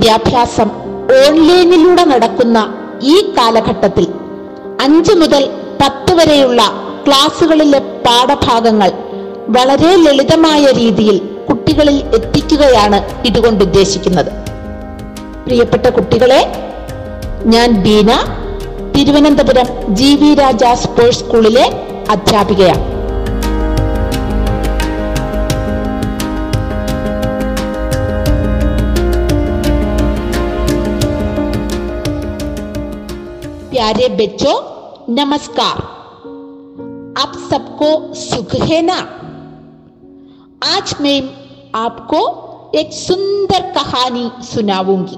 വിദ്യാഭ്യാസം ഓൺലൈനിലൂടെ നടക്കുന്ന ഈ കാലഘട്ടത്തിൽ അഞ്ച് മുതൽ പത്ത് വരെയുള്ള ക്ലാസ്സുകളിലെ പാഠഭാഗങ്ങൾ വളരെ ലളിതമായ രീതിയിൽ കുട്ടികളിൽ എത്തിക്കുകയാണ് ഇതുകൊണ്ട് ഉദ്ദേശിക്കുന്നത്. പ്രിയപ്പെട്ട കുട്ടികളെ ഞാൻ Beena Thiruvananthapuram G V Raja sports സ്കൂളിലെ അധ്യാപികയാണ്. प्यारे बच्चों, नमस्कार। आप सबको सुख है ना? आज मैं आपको एक सुंदर कहानी सुनाऊँगी।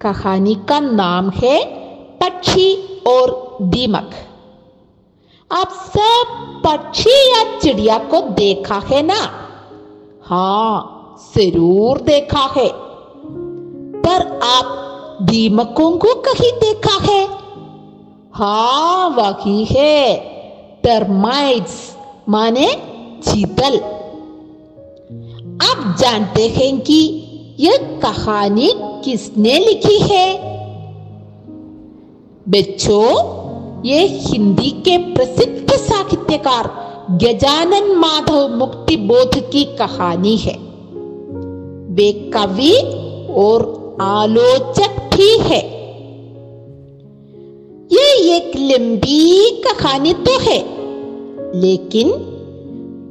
कहानी का नाम है पक्षी और दीमक। आप सब पक्षी या चिड़िया को देखा है ना? हाँ ज़रूर देखा है। पर आप दीमकों को कहीं देखा है। हाँ वही है। टर्माइट्स माने चीतल। आप जानते हैं कि यह कहानी किसने लिखी है? बच्चों, ये हिंदी के प्रसिद्ध साहित्यकार गजानन माधव मुक्ति बोध की कहानी है। वे कवि और आलोचक भी है। ये एक लंबी कहानी तो है, लेकिन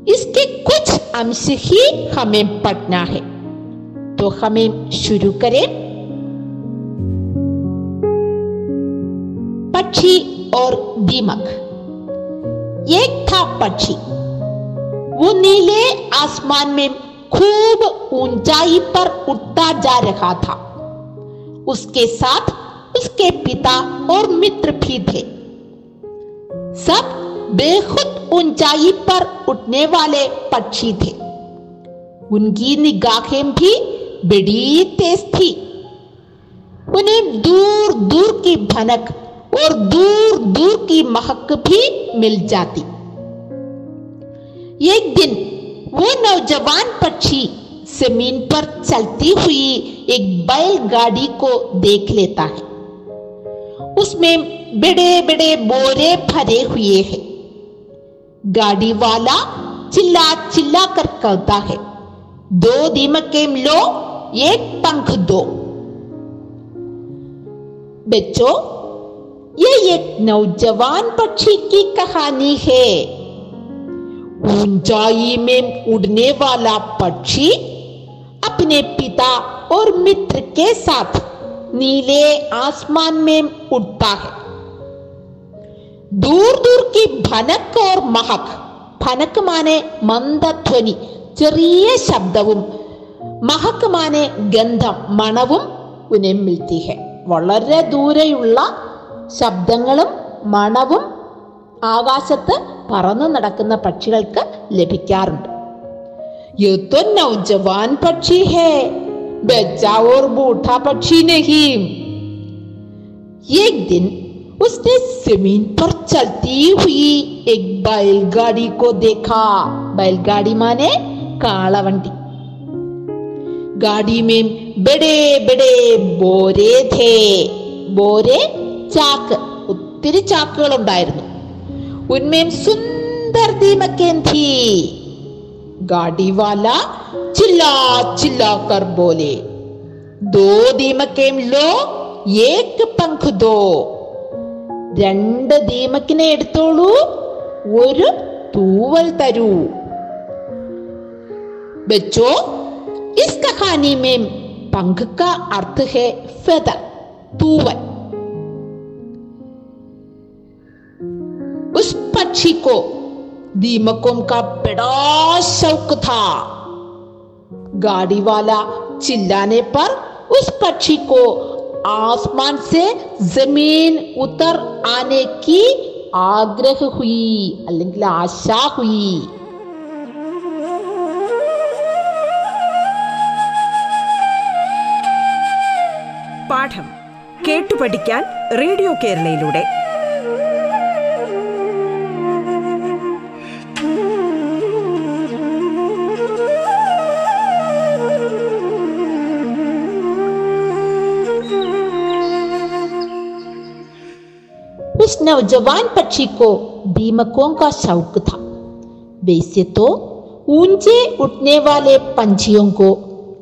इसके कुछ अंश ही हमें पढ़ना है। तो हमें शुरू करें। पक्षी और दीमक। एक था पक्षी। वो नीले आसमान में खूब ऊंचाई पर उड़ता जा रहा था। उसके साथ उसके पिता और मित्र भी थे। सब बेखुद ऊंचाई पर उठने वाले पक्षी थे। उनकी निगाहें भी बड़ी तेज थी। उन्हें दूर दूर की भनक और दूर दूर की महक भी मिल जाती। एक दिन वो नौजवान पक्षी ज़मीन पर चलती हुई एक बैलगाड़ी को देख लेता है। उसमें बड़े बड़े बोरे भरे हुए हैं। गाड़ी वाला चिल्ला चिल्ला कर कहता है, दो दीमके लो एक पंख दो। बच्चों, ये एक नौजवान पक्षी की कहानी है। ऊंचाई में उड़ने वाला पक्षी अपने पिता और मित्र के साथ नीले आसमान में उड़ता है दूर दूर की भनक और महक ഭനക്ക് മാനെ മന്ദധ്വനി ചെറിയ ശബ്ദവും മഹക്ക് മാനെ ഗന്ധം മണവും ഉനം മിൽത്തി ഹെ വളരെ ദൂരെയുള്ള ശബ്ദങ്ങളും മണവും ആകാശത്ത് പറന്നു നടക്കുന്ന പക്ഷികൾക്ക് ലഭിക്കാറുണ്ട് ये तो नौजवान पक्षी है। बच्चा और बूढ़ा पक्षी नहीं। एक दिन उसने ज़मीन पर चलती हुई एक बैलगाड़ी को देखा। बैलगाड़ी माने काला वंटी गाड़ी में बड़े बड़े बोरे थे। बोरे चाक, उत्तरी चाकू उनमें सुंदर दीमकें थी। गाड़ी वाला चिल्ला चिल्ला कर बोले दो दीमकें लो एक पंख दो രണ്ട് ദീമക്കിനെ എടുത്തോളൂ ഒരു തൂവൽ തരൂ बच्चों इस कहानी में पंख का अर्थ है फेदर तूवल उस पक्षी को दीमकों का बड़ा शौक था गाड़ी वाला चिल्लाने पर उस पक्षी को आसमान से जमीन उतर आने की ആഗ്രഹ ഹുയി അല്ലെങ്കിൽ ആശാ ഹുയി പാഠം കേട്ടു പഠിക്കാൻ റേഡിയോ കേരളയിലൂടെ नौजवान पक्षी को दीमकों का शौक था। वैसे तो ऊँचे उठने वाले पंछियों को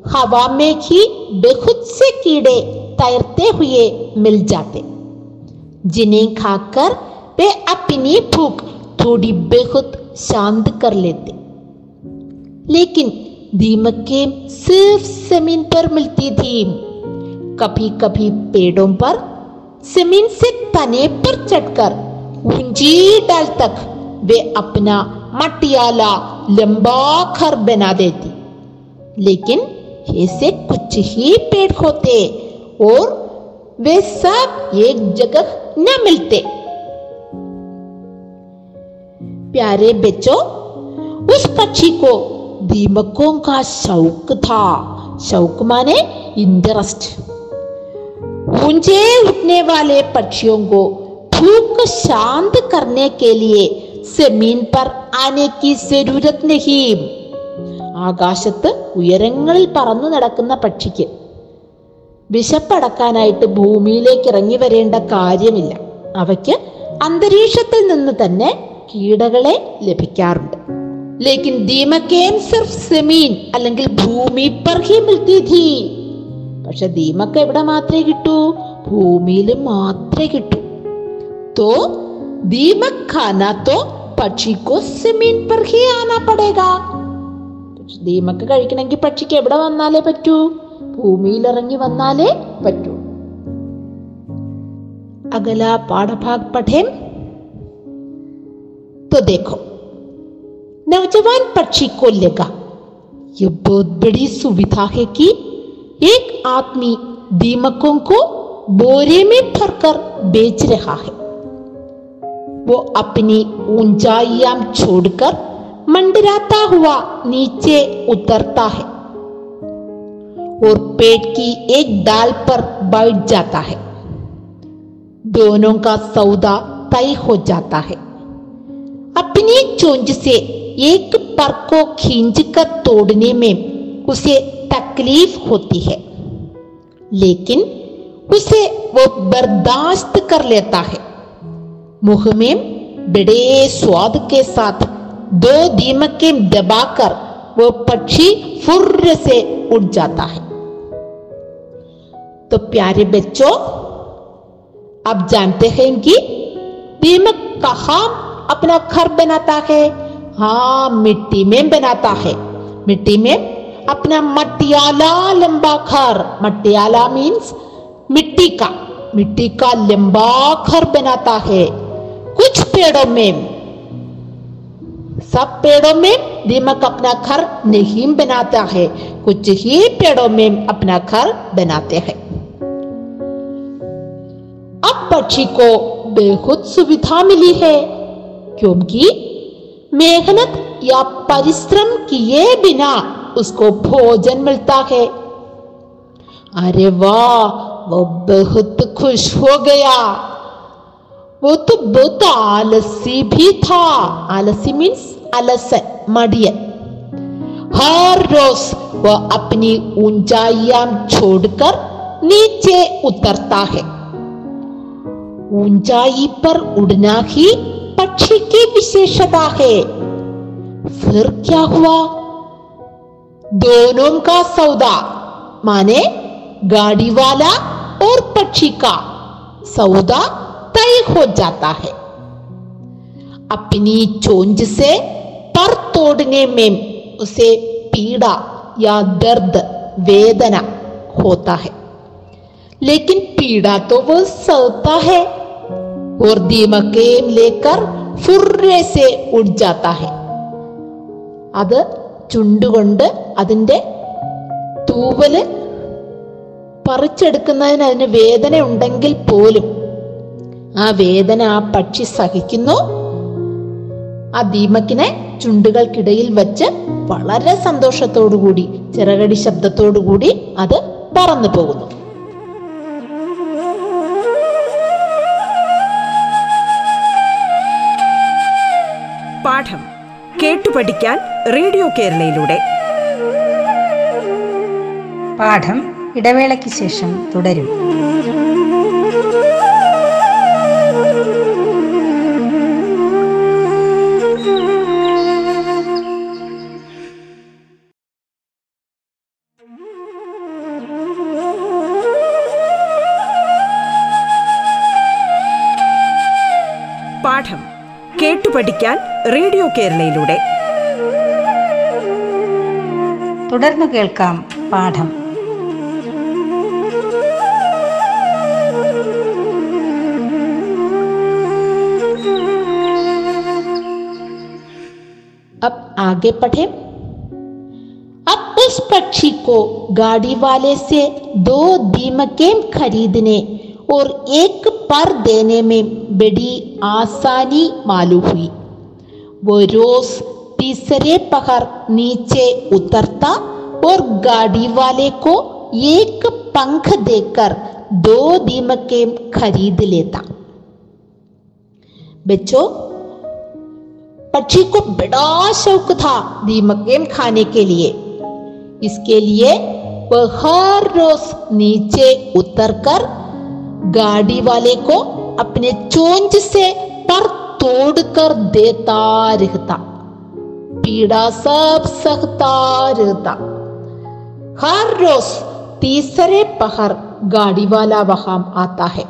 हवा में ही बहुत से कीड़े तैरते हुए मिल जाते, जिन्हें खाकर वे अपनी भूख थोड़ी बहुत शांत कर लेते। लेकिन दीमकें सिर्फ़ ज़मीन पर मिलती थी। कभी कभी पेड़ों पर ज़मीन से तने पर चढ़कर ऊँची डाल तक वे अपना मटियाला लंबा घर बना देती। लेकिन ऐसे कुछ ही पेड़ होते और वे सब एक जगह न मिलते। प्यारे बच्चों, उस पक्षी को दीमकों का शौक था। शौक माने इंटरेस्ट ऊंचे उठने वाले पक्षियों को भूख शांत करने के लिए जमीन पर आने की जरूरत नहीं ആകാശത്ത് ഉയരങ്ങളിൽ പറന്നു നടക്കുന്ന പക്ഷിക്ക് വിശപ്പടക്കാനായിട്ട് ഭൂമിയിലേക്ക് ഇറങ്ങി വരേണ്ട കാര്യമില്ല അവയ്ക്ക് അന്തരീക്ഷത്തിൽ നിന്ന് തന്നെ കീടകളെ ലഭിക്കാറുണ്ട് ലേക്കിൻ ദീമക്കേം സിർഫ് സെമീൻ അല്ലെങ്കിൽ ഭൂമി പർ ഹി മിൽത്തി ഥി പക്ഷെ ദീമക്ക് എവിടെ മാത്രമേ കിട്ടൂ ഭൂമിയിൽ മാത്രമേ കിട്ടൂ तो दीमक खाना तो പക്ഷി को जमीन पर ही आना पड़ेगा ദീമക്ക് കഴിക്കണമെങ്കിൽ പക്ഷിക്ക് എവിടെ വന്നാലേ പറ്റൂ ഭൂമിയിൽ ഇറങ്ങി വന്നാലേ പറ്റൂ अगला पाठभाग पढ़े तो देखो नौजवान पक्षी को लगा ये बहुत बड़ी सुविधा है कि एक आदमी दीमकों को बोरे में भरकर बेच रहा है। वो अपनी ऊंचाइयाँ छोड़कर मंडराता हुआ नीचे उतरता है और पेट की एक दाल पर बैठ जाता है। दोनों का सौदा तय हो जाता है। अपनी चोंच से एक पर को खींचकर तोड़ने में उसे तकलीफ़ होती है। लेकिन उसे वो बर्दाश्त कर लेता है। मुँह में बड़े स्वाद के साथ दो दीमकें दबाकर वो पक्षी फुर्र से उड़ जाता है। तो प्यारे बच्चों, आप जानते हैं कि दीमक कहा अपना घर बनाता है? हाँ मिट्टी में बनाता है। मिट्टी में अपना मटियाला लंबा घर मटियाला मीन्स मिट्टी का। मिट्टी का लंबा घर बनाता है। कुछ पेड़ों में, सब पेड़ों में दीमक अपना घर नहीं बनाता है। कुछ ही पेड़ों में अपना घर बनाते हैं। अब पक्षी को बेहद सुविधा मिली है, क्योंकि मेहनत या परिश्रम किए बिना उसको भोजन मिलता है। अरे वाह, वो बहुत खुश हो गया। वो तो बहुत आलसी भी था। आलसी मीन्स अलसन मडियन हर रोज वो अपनी ऊंचाइयाँ छोड़कर नीचे उतरता है। ऊंचाई पर उड़ना ही पक्षी की विशेषता है। फिर क्या हुआ? दोनों का सौदा। माने गाड़ी वाला और पक्षी का सौदा तय हो जाता है। अपनी चोंज से पर तोड़ने में उसे पीड़ा या दर्द, वेदना होता है। लेकिन पीड़ा तो वो सहता है और दीमकेम लेकर फुर्रे से उड़ जाता है। अब ചുണ്ടുകൊണ്ട് അതിന്റെ തൂവൽ പറിച്ചെടുക്കുന്നതിന് അതിന് വേദന ഉണ്ടെങ്കിൽ പോലും ആ വേദന ആ പക്ഷി സഹിക്കുന്നു. ആ ദീമക്കിനെ ചുണ്ടുകൾക്കിടയിൽ വച്ച് വളരെ സന്തോഷത്തോടുകൂടി ചിറകടി ശബ്ദത്തോടുകൂടി അത് പറന്നു പോകുന്നു. പാഠം. കേട്ടു പഠിക്കാൻ റേഡിയോ കേരളയിലൂടെ. പാഠം ഇടവേളയ്ക്ക് ശേഷം തുടരും. പാഠം കേട്ടു പഠിക്കാൻ റേഡിയോ കേരളയിലൂടെ തുടർന്ന് കേൾക്കാം പാഠം अब आगे बढ़े अब उस पक्षी को गाड़ी वाले से दो दीमकें खरीदने और एक पर देने में बड़ी आसानी मालूम हुई रोज तीसरे पहर नीचे उतरता और गाड़ी वाले को एक पंख देकर दो दीमकें खरीद लेता बच्चों पक्षी को बड़ा शौक था दीमकें खाने के लिए इसके लिए वह हर रोज नीचे उतरकर गाड़ी वाले को अपने चोंच से पर तोड़कर देता रहता पीड़ा सब सहता रहता हर रोज तीसरे पहर गाड़ी वाला वहां आता है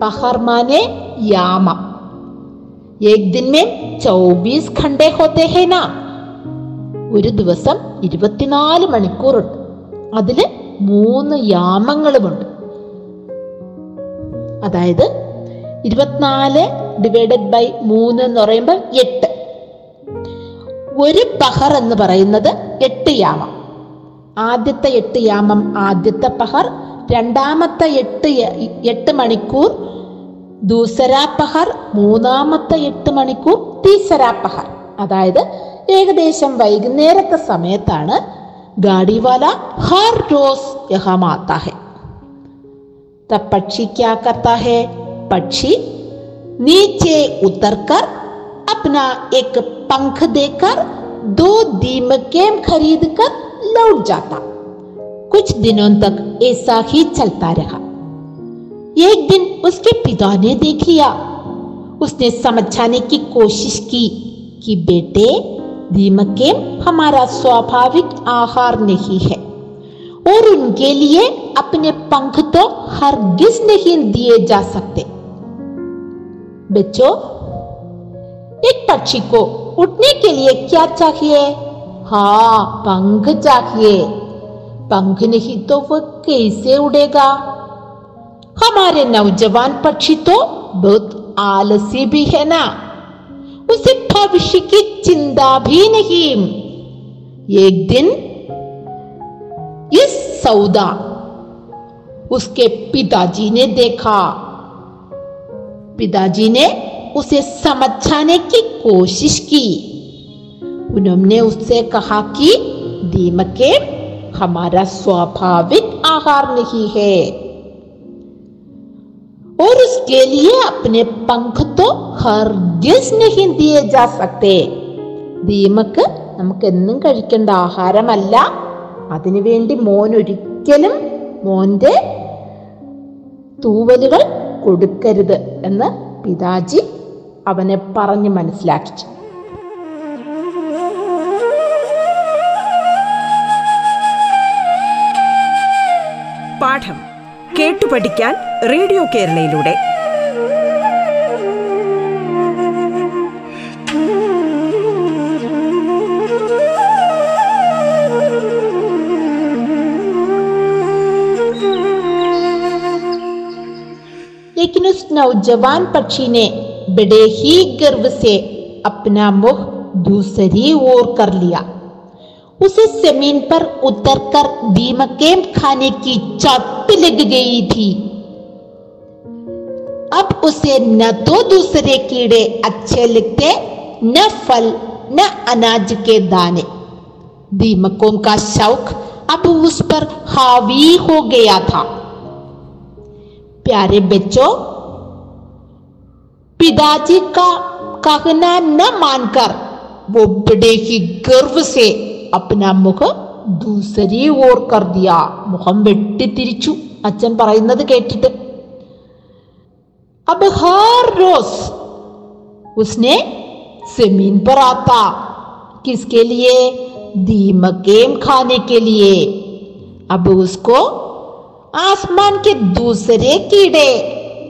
पहर माने यामा एक दिन में चौबीस घंटे होते हैं ना ഒരു ദിവസം ഇരുപത്തിനാല് മണിക്കൂറുണ്ട് അതില് മൂന്ന് യാമങ്ങളുമുണ്ട് അതായത് ഇരുപത്തിനാല് ഡിവൈഡഡ് ബൈ മൂന്ന് എന്ന് പറയുമ്പോൾ എട്ട്. ഒരു പഹർ എന്ന് പറയുന്നത് എട്ട് യാമം. ആദ്യത്തെ എട്ട് യാമം ആദ്യത്തെ പഹർ രണ്ടാമത്തെ എട്ട് എട്ട് മണിക്കൂർ ദൂസരാ പഹർ മൂന്നാമത്തെ എട്ട് മണിക്കൂർ തീസരാ പഹർ. അതായത് ഏകദേശം വൈകുന്നേരത്തെ സമയത്താണ് ഗാഡിവാല ഹർ റോസ് യഹാം ആത്താ ഹെ तब पक्षी, नीचे उतरकर अपना एक पंख देकर दो दीमकें खरीद कर लौट जाता। कुछ दिनों तक ऐसा ही चलता रहा। एक दिन उसके पिता ने देख लिया। उसने समझाने की कोशिश की कि बेटे दीमकें हमारा स्वाभाविक आहार नहीं है और उनके लिए अपने पंख तो हरगिज नहीं दिए जा सकते। बच्चों, एक पक्षी को उठने के लिए क्या चाहिए? हाँ पंख चाहिए। पंख नहीं तो वह कैसे उड़ेगा? हमारे नौजवान पक्षी तो बहुत आलसी भी है ना। उसे भविष्य की चिंता भी नहीं। एक दिन इस सौदा उसके पिताजी ने देखा। पिताजी ने उसे समझाने की कोशिश की उन्होंने उससे कहा कि दीमके हमारा स्वाभाविक आहार नहीं है और उसके लिए अपने पंख तो हरगिज नहीं दिए जा सकते ദീമക്ക് നമുക്ക് എന്നും കഴിക്കേണ്ട ആഹാരമല്ല അതിനുവേണ്ടി മോൻ ഒരിക്കലും മോന്റെ തൂവലുകൾ കൊടുക്കരുത് എന്ന് പിതാജി അവനെ പറഞ്ഞ് മനസ്സിലാക്കി പാഠം കേട്ടു പഠിക്കാൻ റേഡിയോ കേരളയിലൂടെ. लेकिन उस नौजवान पक्षी ने बड़े ही गर्व से अपना मुख दूसरी ओर कर लिया उसे ज़मीन पर उतरकर दीमकें खाने की चट लग गई थी अब उसे न तो दूसरे कीड़े अच्छे लगते न फल न अनाज के दाने दीमकों का शौक अब उस पर हावी हो गया था प्यारे बच्चों पिताजी का कहना न मानकर वो बड़े ही गर्व से अपना മുഖ दूसरी ഓർ कर दिया മുഖം വെട്ടിത്തിരിച്ചു അച്ഛൻ പറയുന്നത് കേട്ടിട്ട് अब हर रोज उसने जमीन पर आता किसके लिए दीमकें खाने के लिए अब उसको आसमान के दूसरे कीड़े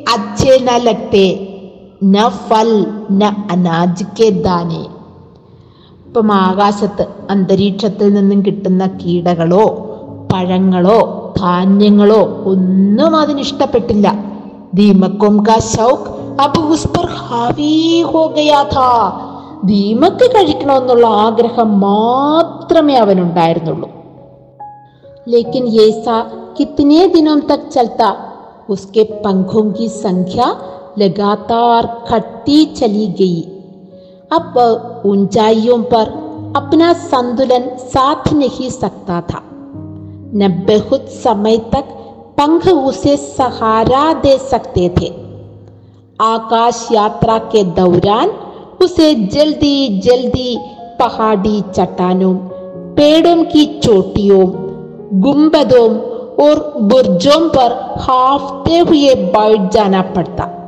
अच्छे न लगते न फल न अनाज के दाने ഇപ്പം ആകാശത്ത് അന്തരീക്ഷത്തിൽ നിന്നും കിട്ടുന്ന കീടകളോ പഴങ്ങളോ ധാന്യങ്ങളോ ഒന്നും അതിനിഷ്ടപ്പെട്ടില്ല ദീമക്കും കാ ശൗക് അബ് ഉസ് പർ ഹാവി ഹോ ഗയാ ഥാ ദീമക്ക് കഴിക്കണമെന്നുള്ള ആഗ്രഹം മാത്രമേ അവനുണ്ടായിരുന്നുള്ളൂ लेकिन ये सा कितने दिनों तक चलता? उसके पंखों की संख्या लगातार घटती चली गई। अब ऊंचाइयों पर अपना संतुलन साथ नहीं सकता था। न बहुत समय तक पंख उसे सहारा दे सकते थे। आकाश यात्रा के दौरान उसे जल्दी जल्दी पहाड़ी चट्टानों, पेड़ों की चोटियों, गुंबदों और बुर्जों पर हाफते हुए बैठ जाना पड़ता।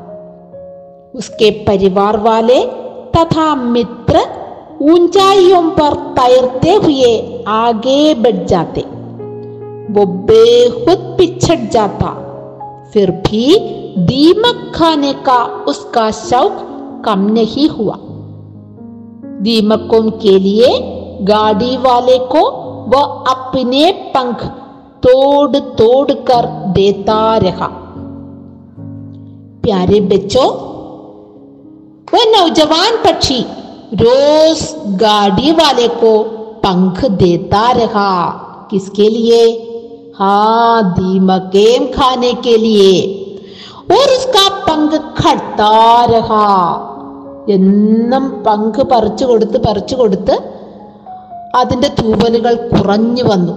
उसके परिवार वाले तथा मित्र ऊंचाइयों पर तैरते हुए आगे बढ़ जाते। वो बेखुद पिछड़ जाता। फिर भी दीमक खाने का उसका शौक कम नहीं हुआ। दीमकों के लिए गाड़ी वाले को वह अपने पंख तोड़ तोड़ कर देता रहा प्यारे बच्चों वह नौजवान पक्षी रोज गाड़ी वाले को पंख देता रहा किसके लिए हाँ दीमकें खाने के लिए और उसका पंख खड़ता रहा എന്നും പങ്ക് പറിച്ചു കൊടുത്ത് പറിച്ചു കൊടുത്ത് അതിന്റെ തൂവലുകൾ കുറഞ്ഞു വന്നു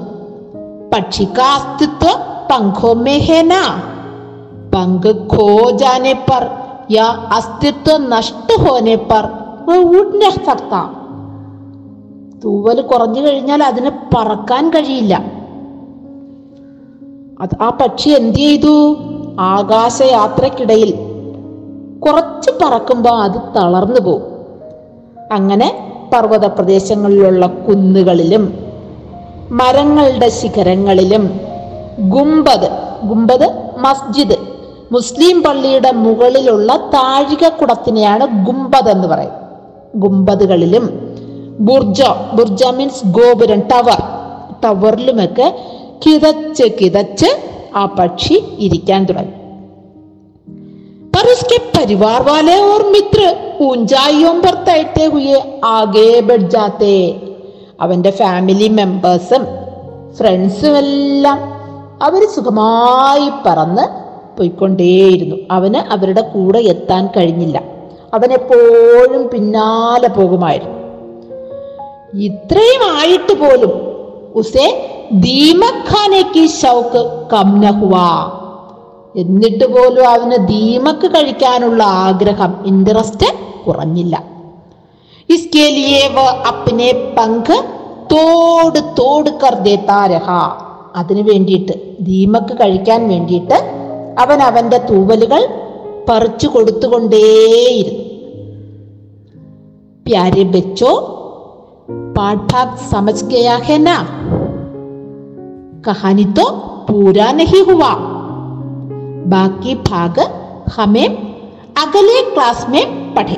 पक्षी अस्तित्व पंखों में है ना पंख खो जाने पर या अस्तित्व नष्ट होने पर वो उड़ नहीं सकता തൂവൽ കുറഞ്ഞു കഴിഞ്ഞാൽ അതിന് പറക്കാൻ കഴിയില്ല. അത് ആ പക്ഷി എന്ത് ചെയ്തു? ആകാശയാത്രക്കിടയിൽ കുറച്ച് പറക്കുമ്പോൾ അത് തളർന്നു പോകും അങ്ങനെ പർവത പ്രദേശങ്ങളിലുള്ള കുന്നുകളിലും മരങ്ങളുടെ ശിഖരങ്ങളിലും ഗുംബദ് ഗുംബദ് മസ്ജിദ് മുസ്ലിം പള്ളിയുടെ മുകളിലുള്ള താഴികക്കുടത്തിനെയാണ് ഗുംബദ് എന്ന് പറയുന്നത് ഗുംബദുകളിലും ബുർജ ബുർജ മീൻസ് ഗോപുരം ടവർ ടവറിലുമൊക്കെ കിതച്ച് കിതച്ച് ആ പക്ഷി ഇരിക്കാൻ തുടങ്ങി पर उसके परिवार वाले और मित्र ऊंचाइयों पर तैरते हुए आगे बढ़ जाते അവന്റെ ഫാമിലി മെമ്പേഴ്സും ഫ്രണ്ട്സും എല്ലാം അവർ സുഖമായി പറന്ന് പോയിക്കൊണ്ടേയിരുന്നു. അവന് അവരുടെ കൂടെ എത്താൻ കഴിഞ്ഞില്ല. അവനെപ്പോഴും പിന്നാലെ പോകുമായിരുന്നു. ഇത്രയും ആയിട്ട് പോലും ഉസേ എന്നിട്ട് പോലും അവന് ദീമക്ക് കഴിക്കാനുള്ള ആഗ്രഹം ഇൻട്രസ്റ്റ് കുറഞ്ഞില്ല. इसके लिए वह अपने पंख തോട് തോട് കർ ദേത്താ രഹ അതിനു വേണ്ടിയിട്ട് ദീമക്ക് കഴിക്കാൻ വേണ്ടിയിട്ട് അവൻ അവന്റെ തൂവലുകൾ പറിച്ചു കൊടുത്തുകൊണ്ടേയിരുന്നു प्यारे बच्चों पाठ भाग समझ गया है ना कहानी तो पूरा नहीं हुआ बाकी भाग हमें अगले क्लास में पढ़े